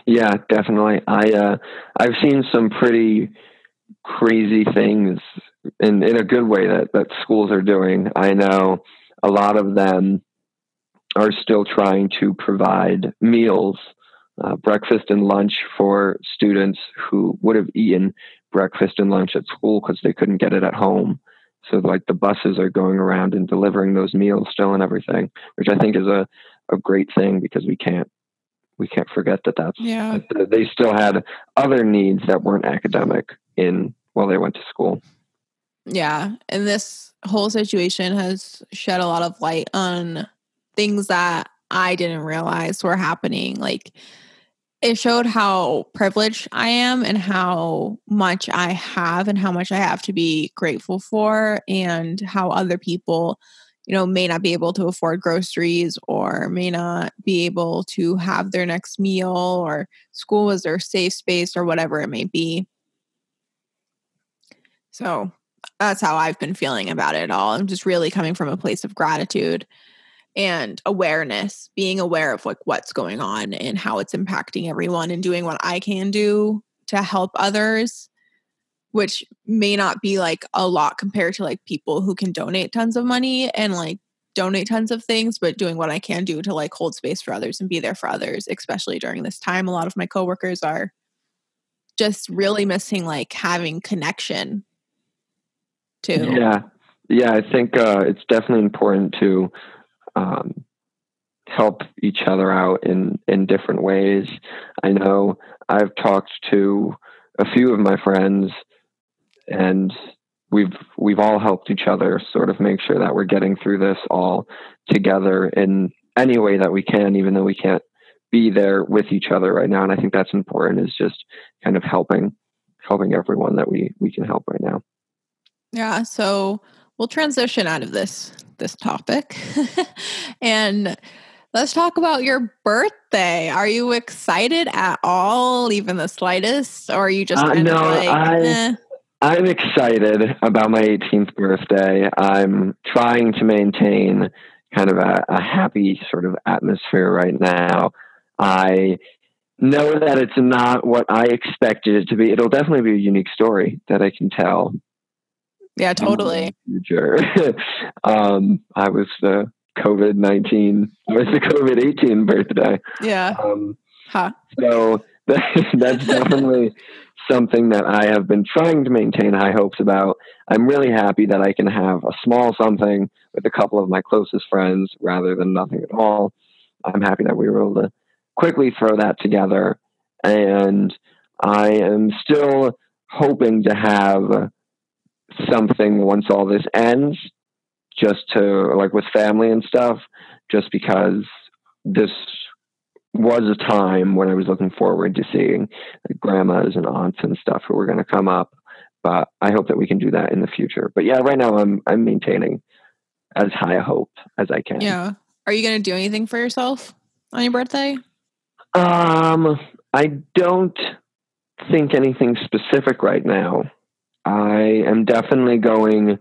Yeah, definitely. I uh, I've seen some pretty crazy things in in a good way that that schools are doing. I know a lot of them are still trying to provide meals, uh, breakfast and lunch for students who would have eaten breakfast and lunch at school because they couldn't get it at home. So like the buses are going around and delivering those meals still and everything, which I think is a, a great thing because we can't we can't forget that that's yeah. That they still had other needs that weren't academic in while they went to school. Yeah, and this whole situation has shed a lot of light on things that I didn't realize were happening. Like it showed how privileged I am and how much I have and how much I have to be grateful for and how other people you know may not be able to afford groceries or may not be able to have their next meal or school was their safe space or whatever it may be so that's how I've been feeling about it all. I'm just really coming from a place of gratitude and awareness, being aware of like what's going on and how it's impacting everyone and doing what I can do to help others, which may not be like a lot compared to like people who can donate tons of money and like donate tons of things, but doing what I can do to like hold space for others and be there for others, especially during this time. A lot of my coworkers are just really missing like having connection too. Yeah. Yeah, I think uh, it's definitely important to um, help each other out in in different ways. I know I've talked to a few of my friends, and we've we've all helped each other sort of make sure that we're getting through this all together in any way that we can, even though we can't be there with each other right now. And I think that's important is just kind of helping helping everyone that we we can help right now. Yeah. So we'll transition out of this this topic and let's talk about your birthday. Are you excited at all, even the slightest, or are you just uh, no? Like, I, eh? I'm excited about my 18th birthday. I'm trying to maintain kind of a, a happy sort of atmosphere right now. I know that it's not what I expected it to be. It'll definitely be a unique story that I can tell. Yeah, totally. Future. um, I was the COVID nineteen. I was the COVID eighteen birthday. Yeah. Um, huh. So that's definitely something that I have been trying to maintain high hopes about. I'm really happy that I can have a small something with a couple of my closest friends rather than nothing at all. I'm happy that we were able to quickly throw that together. And I am still hoping to have something once all this ends, just to like with family and stuff, just because this was a time when I was looking forward to seeing grandmas and aunts and stuff who were going to come up. But I hope that we can do that in the future. But yeah, right now I'm I'm maintaining as high a hope as I can. Yeah. Are you going to do anything for yourself on your birthday? Um, I don't think anything specific right now. I am definitely going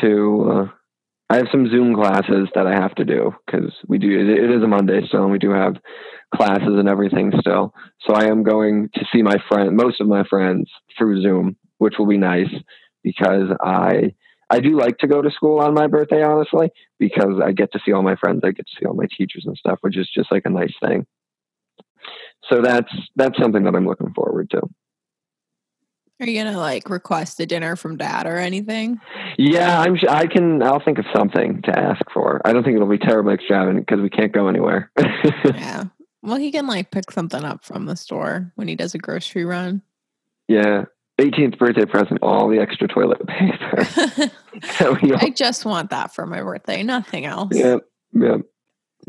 to. Uh, I have some Zoom classes that I have to do because we do. It is a Monday still, and we do have classes and everything still. So I am going to see my friend, most of my friends, through Zoom, which will be nice because I I do like to go to school on my birthday, honestly, because I get to see all my friends, I get to see all my teachers and stuff, which is just like a nice thing. So that's that's something that I'm looking forward to. Are you gonna like request a dinner from dad or anything? Yeah, I'm. I can. I'll think of something to ask for. I don't think it'll be terribly extravagant because we can't go anywhere. yeah. Well, he can like pick something up from the store when he does a grocery run. Yeah. 18th birthday present, all the extra toilet paper. I just want that for my birthday, nothing else. Yep. Yep.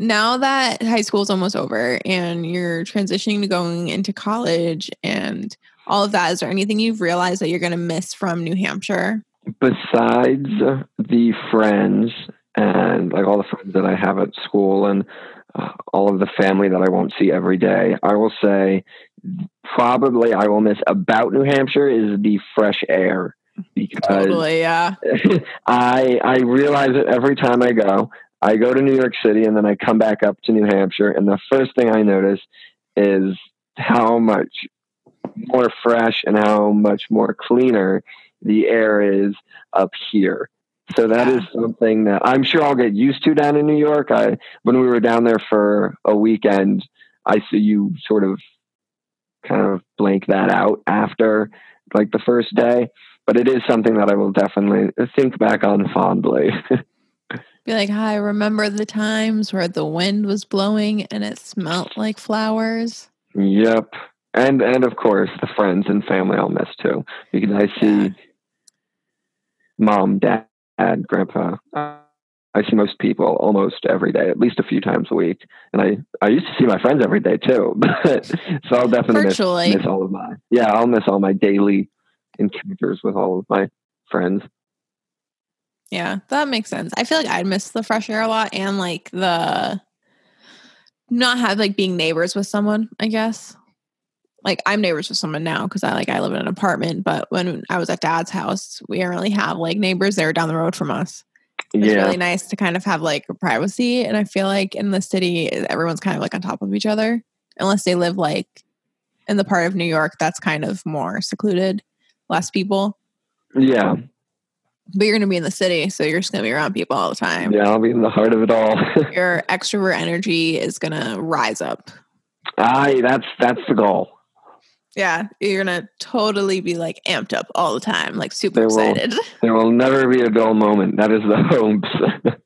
Now that high school is almost over and you're transitioning to going into college and all of that, is there anything you've realized that you're going to miss from New Hampshire? Besides the friends and like all the friends that I have at school and uh, all of the family that I won't see every day, I will say probably I will miss about New Hampshire is the fresh air because totally, yeah. I I realize it every time I go. I go to New York City and then I come back up to New Hampshire, and the first thing I notice is how much more fresh and how much more cleaner the air is up here. So that is something that I'm sure I'll get used to down in New York. I when we were down there for a weekend, I see you sort of kind of blank that out after like the first day. But it is something that I will definitely think back on fondly. Be like, hi, remember the times where the wind was blowing and it smelt like flowers. Yep and and of course the friends and family I'll miss too because I see mom, dad, grandpa. I see most people almost every day, at least a few times a week, and I I used to see my friends every day too. But so I'll definitely miss, miss all of my yeah I'll miss all my daily encounters with all of my friends. Yeah, that makes sense. I feel like I'd miss the fresh air a lot and like the not have like being neighbors with someone, I guess like I'm neighbors with someone now because I like I live in an apartment, but when I was at dad's house, we didn't really have like neighbors there down the road from us. It's yeah. really nice to kind of have like privacy. And I feel like in the city, everyone's kind of like on top of each other, unless they live like in the part of New York that's kind of more secluded, less people. Yeah. But you're going to be in the city, so you're just going to be around people all the time. Yeah, I'll be in the heart of it all. Your extrovert energy is going to rise up. Aye, that's that's the goal. Yeah, you're gonna totally be like amped up all the time, like super there excited. Will, there will never be a dull moment. That is the hopes.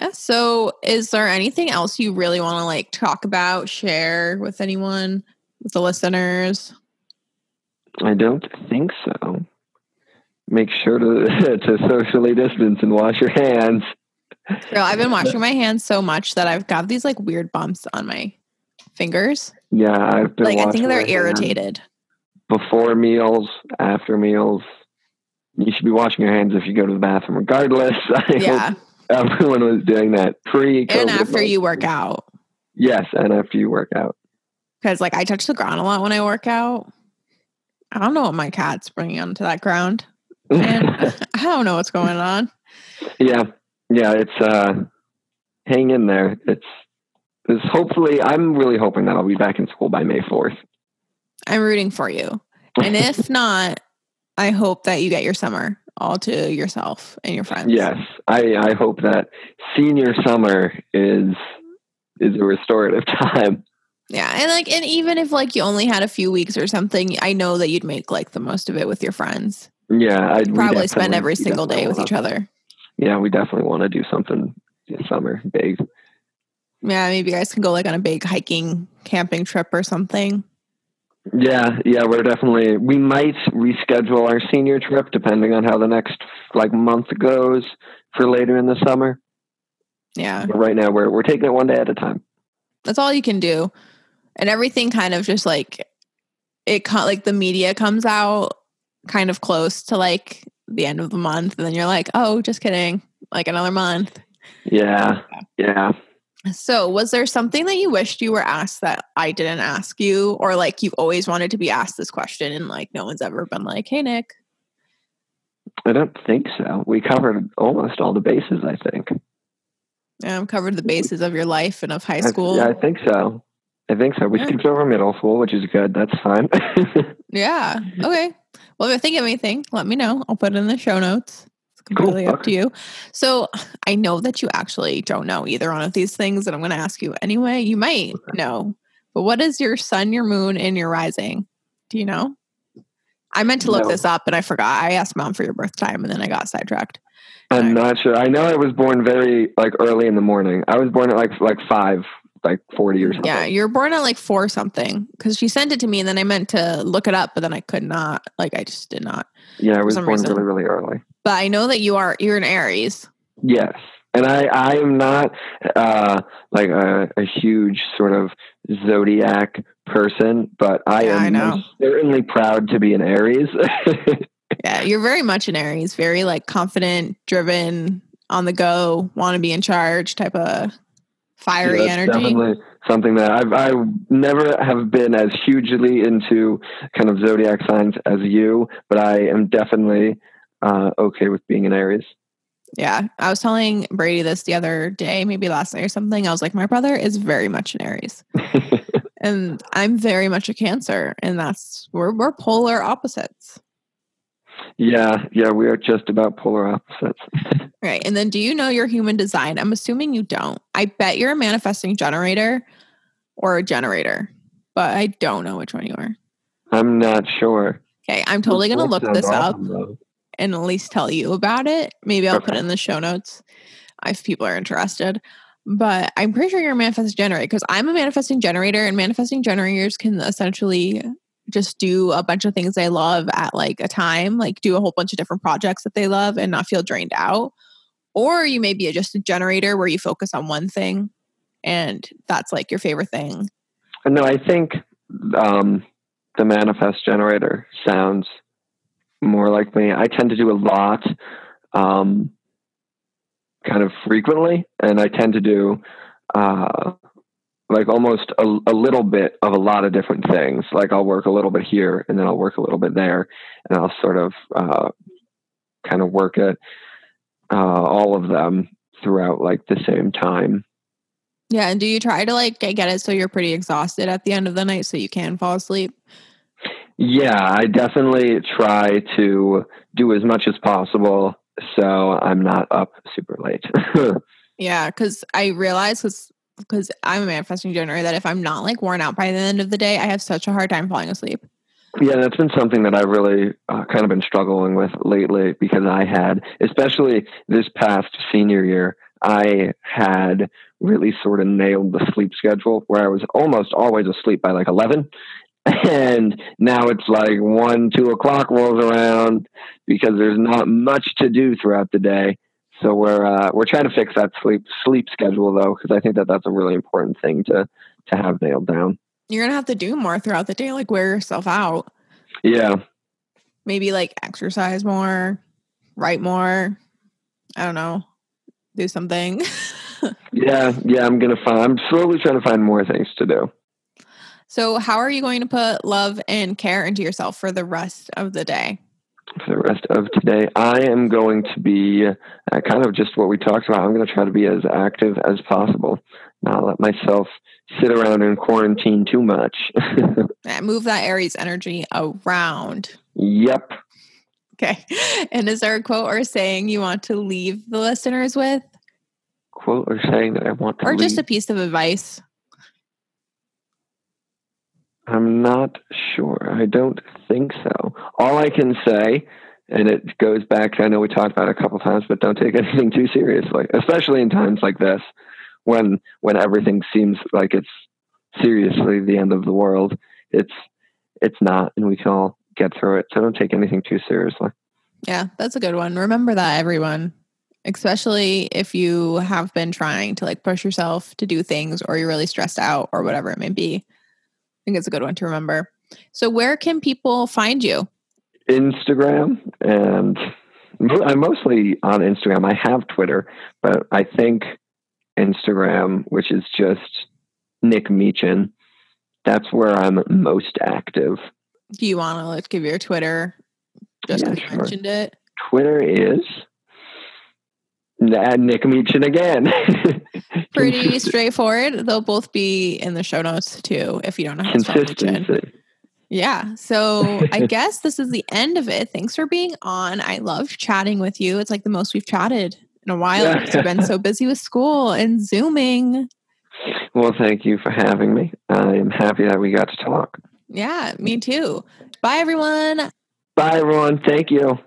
yeah. So, is there anything else you really want to like talk about, share with anyone, with the listeners? I don't think so. Make sure to to socially distance and wash your hands. Girl, I've been washing my hands so much that I've got these like weird bumps on my fingers. Yeah, I've been like I think they're irritated. Before meals, after meals, you should be washing your hands if you go to the bathroom, regardless. I yeah, everyone was doing that pre and after you work out. Yes, and after you work out. Because like I touch the ground a lot when I work out. I don't know what my cat's bringing onto that ground. And I don't know what's going on. Yeah, yeah, it's uh, hang in there. It's is hopefully I'm really hoping that I'll be back in school by May 4th. I'm rooting for you. And if not, I hope that you get your summer all to yourself and your friends. Yes. I, I hope that senior summer is is a restorative time. Yeah. And like and even if like you only had a few weeks or something, I know that you'd make like the most of it with your friends. Yeah. I'd probably spend every single day with each other. Yeah, we definitely want to do something in summer big. Yeah, maybe you guys can go like on a big hiking, camping trip or something. Yeah, yeah, we're definitely we might reschedule our senior trip depending on how the next like month goes for later in the summer. Yeah. But right now we're we're taking it one day at a time. That's all you can do. And everything kind of just like it like the media comes out kind of close to like the end of the month and then you're like, "Oh, just kidding. Like another month." Yeah. Yeah. So, was there something that you wished you were asked that I didn't ask you, or like you've always wanted to be asked this question and like no one's ever been like, hey, Nick? I don't think so. We covered almost all the bases, I think. Yeah, I've covered the bases of your life and of high school. I, yeah, I think so. I think so. We yeah. skipped over middle school, which is good. That's fine. yeah. Okay. Well, if you think of anything, let me know. I'll put it in the show notes. It's completely Cool, up to you. So I know that you actually don't know either one of these things, and I'm going to ask you anyway. You might know, but what is your sun, your moon, and your rising? Do you know? I meant to look No. this up, but I forgot. I asked mom for your birth time, and then I got sidetracked. I'm not sure. I know I was born very like early in the morning. I was born at like like five, like forty or something. Yeah, you were born at like four something because she sent it to me, and then I meant to look it up, but then I could not. Like I just did not. Yeah, I was born reason. really, really early. But I know that you are. You're an Aries. Yes. And I, I am not uh, like a, a huge sort of zodiac person, but I Yeah, am I certainly proud to be an Aries. Yeah, you're very much an Aries. Very like confident, driven, on the go, want to be in charge type of fiery That's energy. Definitely something that I've I never have been as hugely into kind of zodiac signs as you, but I am definitely uh, okay with being an Aries. Yeah, I was telling Brady this the other day, maybe last night or something. I was like, my brother is very much an Aries, and I'm very much a Cancer, and that's we're we're polar opposites, yeah, yeah, we are just about polar opposites. right? And then, do you know your human design? I'm assuming you don't. I bet you're a manifesting generator or a generator, but I don't know which one you are. I'm not sure. Okay, I'm totally gonna look sound this up. though. And at least tell you about it. Maybe I'll put it in the show notes if people are interested. But I'm pretty sure you're a manifesting generator because I'm a manifesting generator, and manifesting generators can essentially just do a bunch of things they love at like a time, like do a whole bunch of different projects that they love and not feel drained out. Or you may be just a generator where you focus on one thing and that's like your favorite thing. No, I think um, the manifest generator sounds more like me. I tend to do a lot, um, kind of frequently, and I tend to do uh, like almost a, a little bit of a lot of different things. Like I'll work a little bit here, and then I'll work a little bit there, and I'll sort of uh, kind of work at uh, all of them throughout like the same time. Yeah. And do you try to like get get it so you're pretty exhausted at the end of the night so you can fall asleep? Yeah, I definitely try to do as much as possible so I'm not up super late. Yeah, because I realize because I'm a manifesting generator that if I'm not like worn out by the end of the day, I have such a hard time falling asleep. yeah, that's been something that I've really uh, kind of been struggling with lately because I had, especially this past senior year, I had really sort of nailed the sleep schedule where I was almost always asleep by like 11. And now it's like one, two o'clock rolls around because there's not much to do throughout the day. So we're uh, we're trying to fix that sleep sleep schedule though, because I think that that's a really important thing to to have nailed down. You're gonna have to do more throughout the day, like wear yourself out. Yeah, Maybe like exercise more, write more. I don't know, do something. yeah, yeah. I'm gonna find. I'm slowly trying to find more things to do. So, how are you going to put love and care into yourself for the rest of the day? for the rest of today. I am going to be uh, kind of just what we talked about. I'm going to try to be as active as possible, not let myself sit around in quarantine too much. Move that Aries energy around. yep. Okay. And is there a quote or saying you want to leave the listeners with? Quote or saying that I want to or just a piece of advice. I'm not sure. I don't think so. All I can say, and it goes back, I know we talked about it a couple times, but don't take anything too seriously, especially in times like this when when everything seems like it's seriously the end of the world. It's it's not, and we can all get through it. So don't take anything too seriously. Yeah, that's a good one. Remember that, everyone. Especially if you have been trying to like push yourself to do things or you're really stressed out or whatever it may be. I think it's a good one to remember. So, where can people find you? Instagram and I'm mostly on Instagram. I have Twitter, but I think Instagram, which is just Nick Meechin, that's where I'm most active. Do you want to like give your Twitter just Yeah, sure. mentioned it? Twitter is Nick Meechin again. Pretty straightforward. They'll both be in the show notes too if you don't know how to spell Legion. Yeah. So I guess this is the end of it. Thanks for being on. I love chatting with you. It's like the most we've chatted in a while Yeah. because you've been so busy with school and Zooming. Well, thank you for having me. I am happy that we got to talk. Yeah, me too. Bye, everyone. Bye, everyone. Thank you.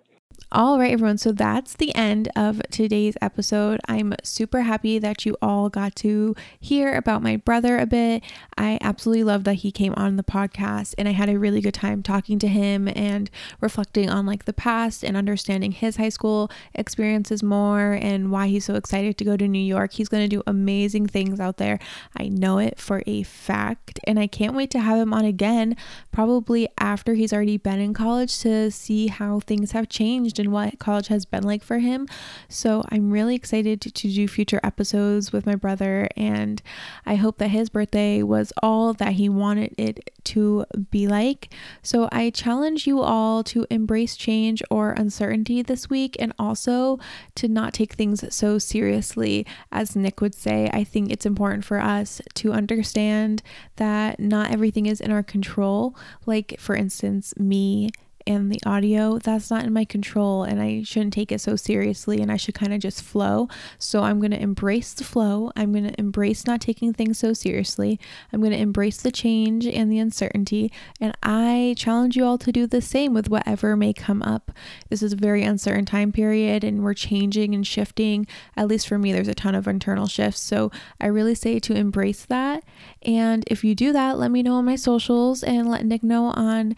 All right, everyone. So that's the end of today's episode. I'm super happy that you all got to hear about my brother a bit. I absolutely love that he came on the podcast and I had a really good time talking to him and reflecting on like the past and understanding his high school experiences more and why he's so excited to go to New York. He's going to do amazing things out there. I know it for a fact. And I can't wait to have him on again, probably after he's already been in college to see how things have changed what college has been like for him. So I'm really excited to do future episodes with my brother. And I hope that his birthday was all that he wanted it to be like. So I challenge you all to embrace change or uncertainty this week and also to not take things so seriously. As Nick would say, I think it's important for us to understand that not everything is in our control. Like, for instance, me and the audio that's not in my control and I shouldn't take it so seriously and I should kind of just flow. So I'm going to embrace the flow. I'm going to embrace not taking things so seriously. I'm going to embrace the change and the uncertainty and I challenge you all to do the same with whatever may come up. This is a very uncertain time period and we're changing and shifting. At least for me there's a ton of internal shifts. So I really say to embrace that and if you do that, let me know on my socials and let Nick know on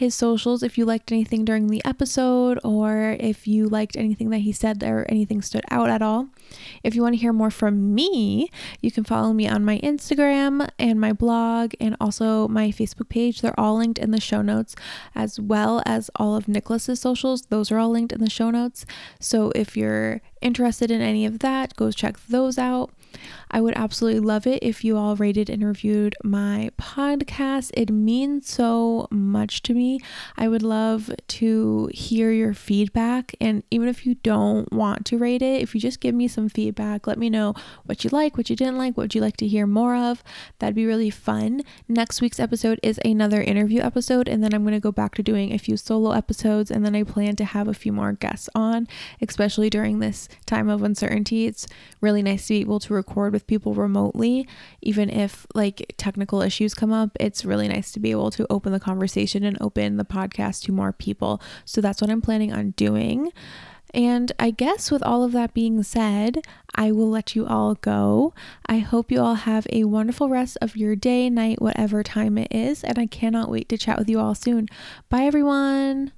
his socials if you liked anything during the episode or if you liked anything that he said or anything stood out at all. If you want to hear more from me, you can follow me on my Instagram and my blog and also my Facebook page. They're all linked in the show notes, as well as all of Nicholas's socials. Those are all linked in the show notes. So if you're interested in any of that, go check those out. I would absolutely love it if you all rated and reviewed my podcast. It means so much to me. I would love to hear your feedback. And even if you don't want to rate it, if you just give me some feedback, let me know what you like, what you didn't like, what would you like to hear more of. That'd be really fun. Next week's episode is another interview episode. And then I'm going to go back to doing a few solo episodes. And then I plan to have a few more guests on, especially during this time of uncertainty. It's really nice to be able to record with people remotely, even if like technical issues come up. It's really nice to be able to open the conversation and open the podcast to more people. So that's what I'm planning on doing. And I guess with all of that being said, I will let you all go. I hope you all have a wonderful rest of your day, night, whatever time it is. And I cannot wait to chat with you all soon. Bye, everyone.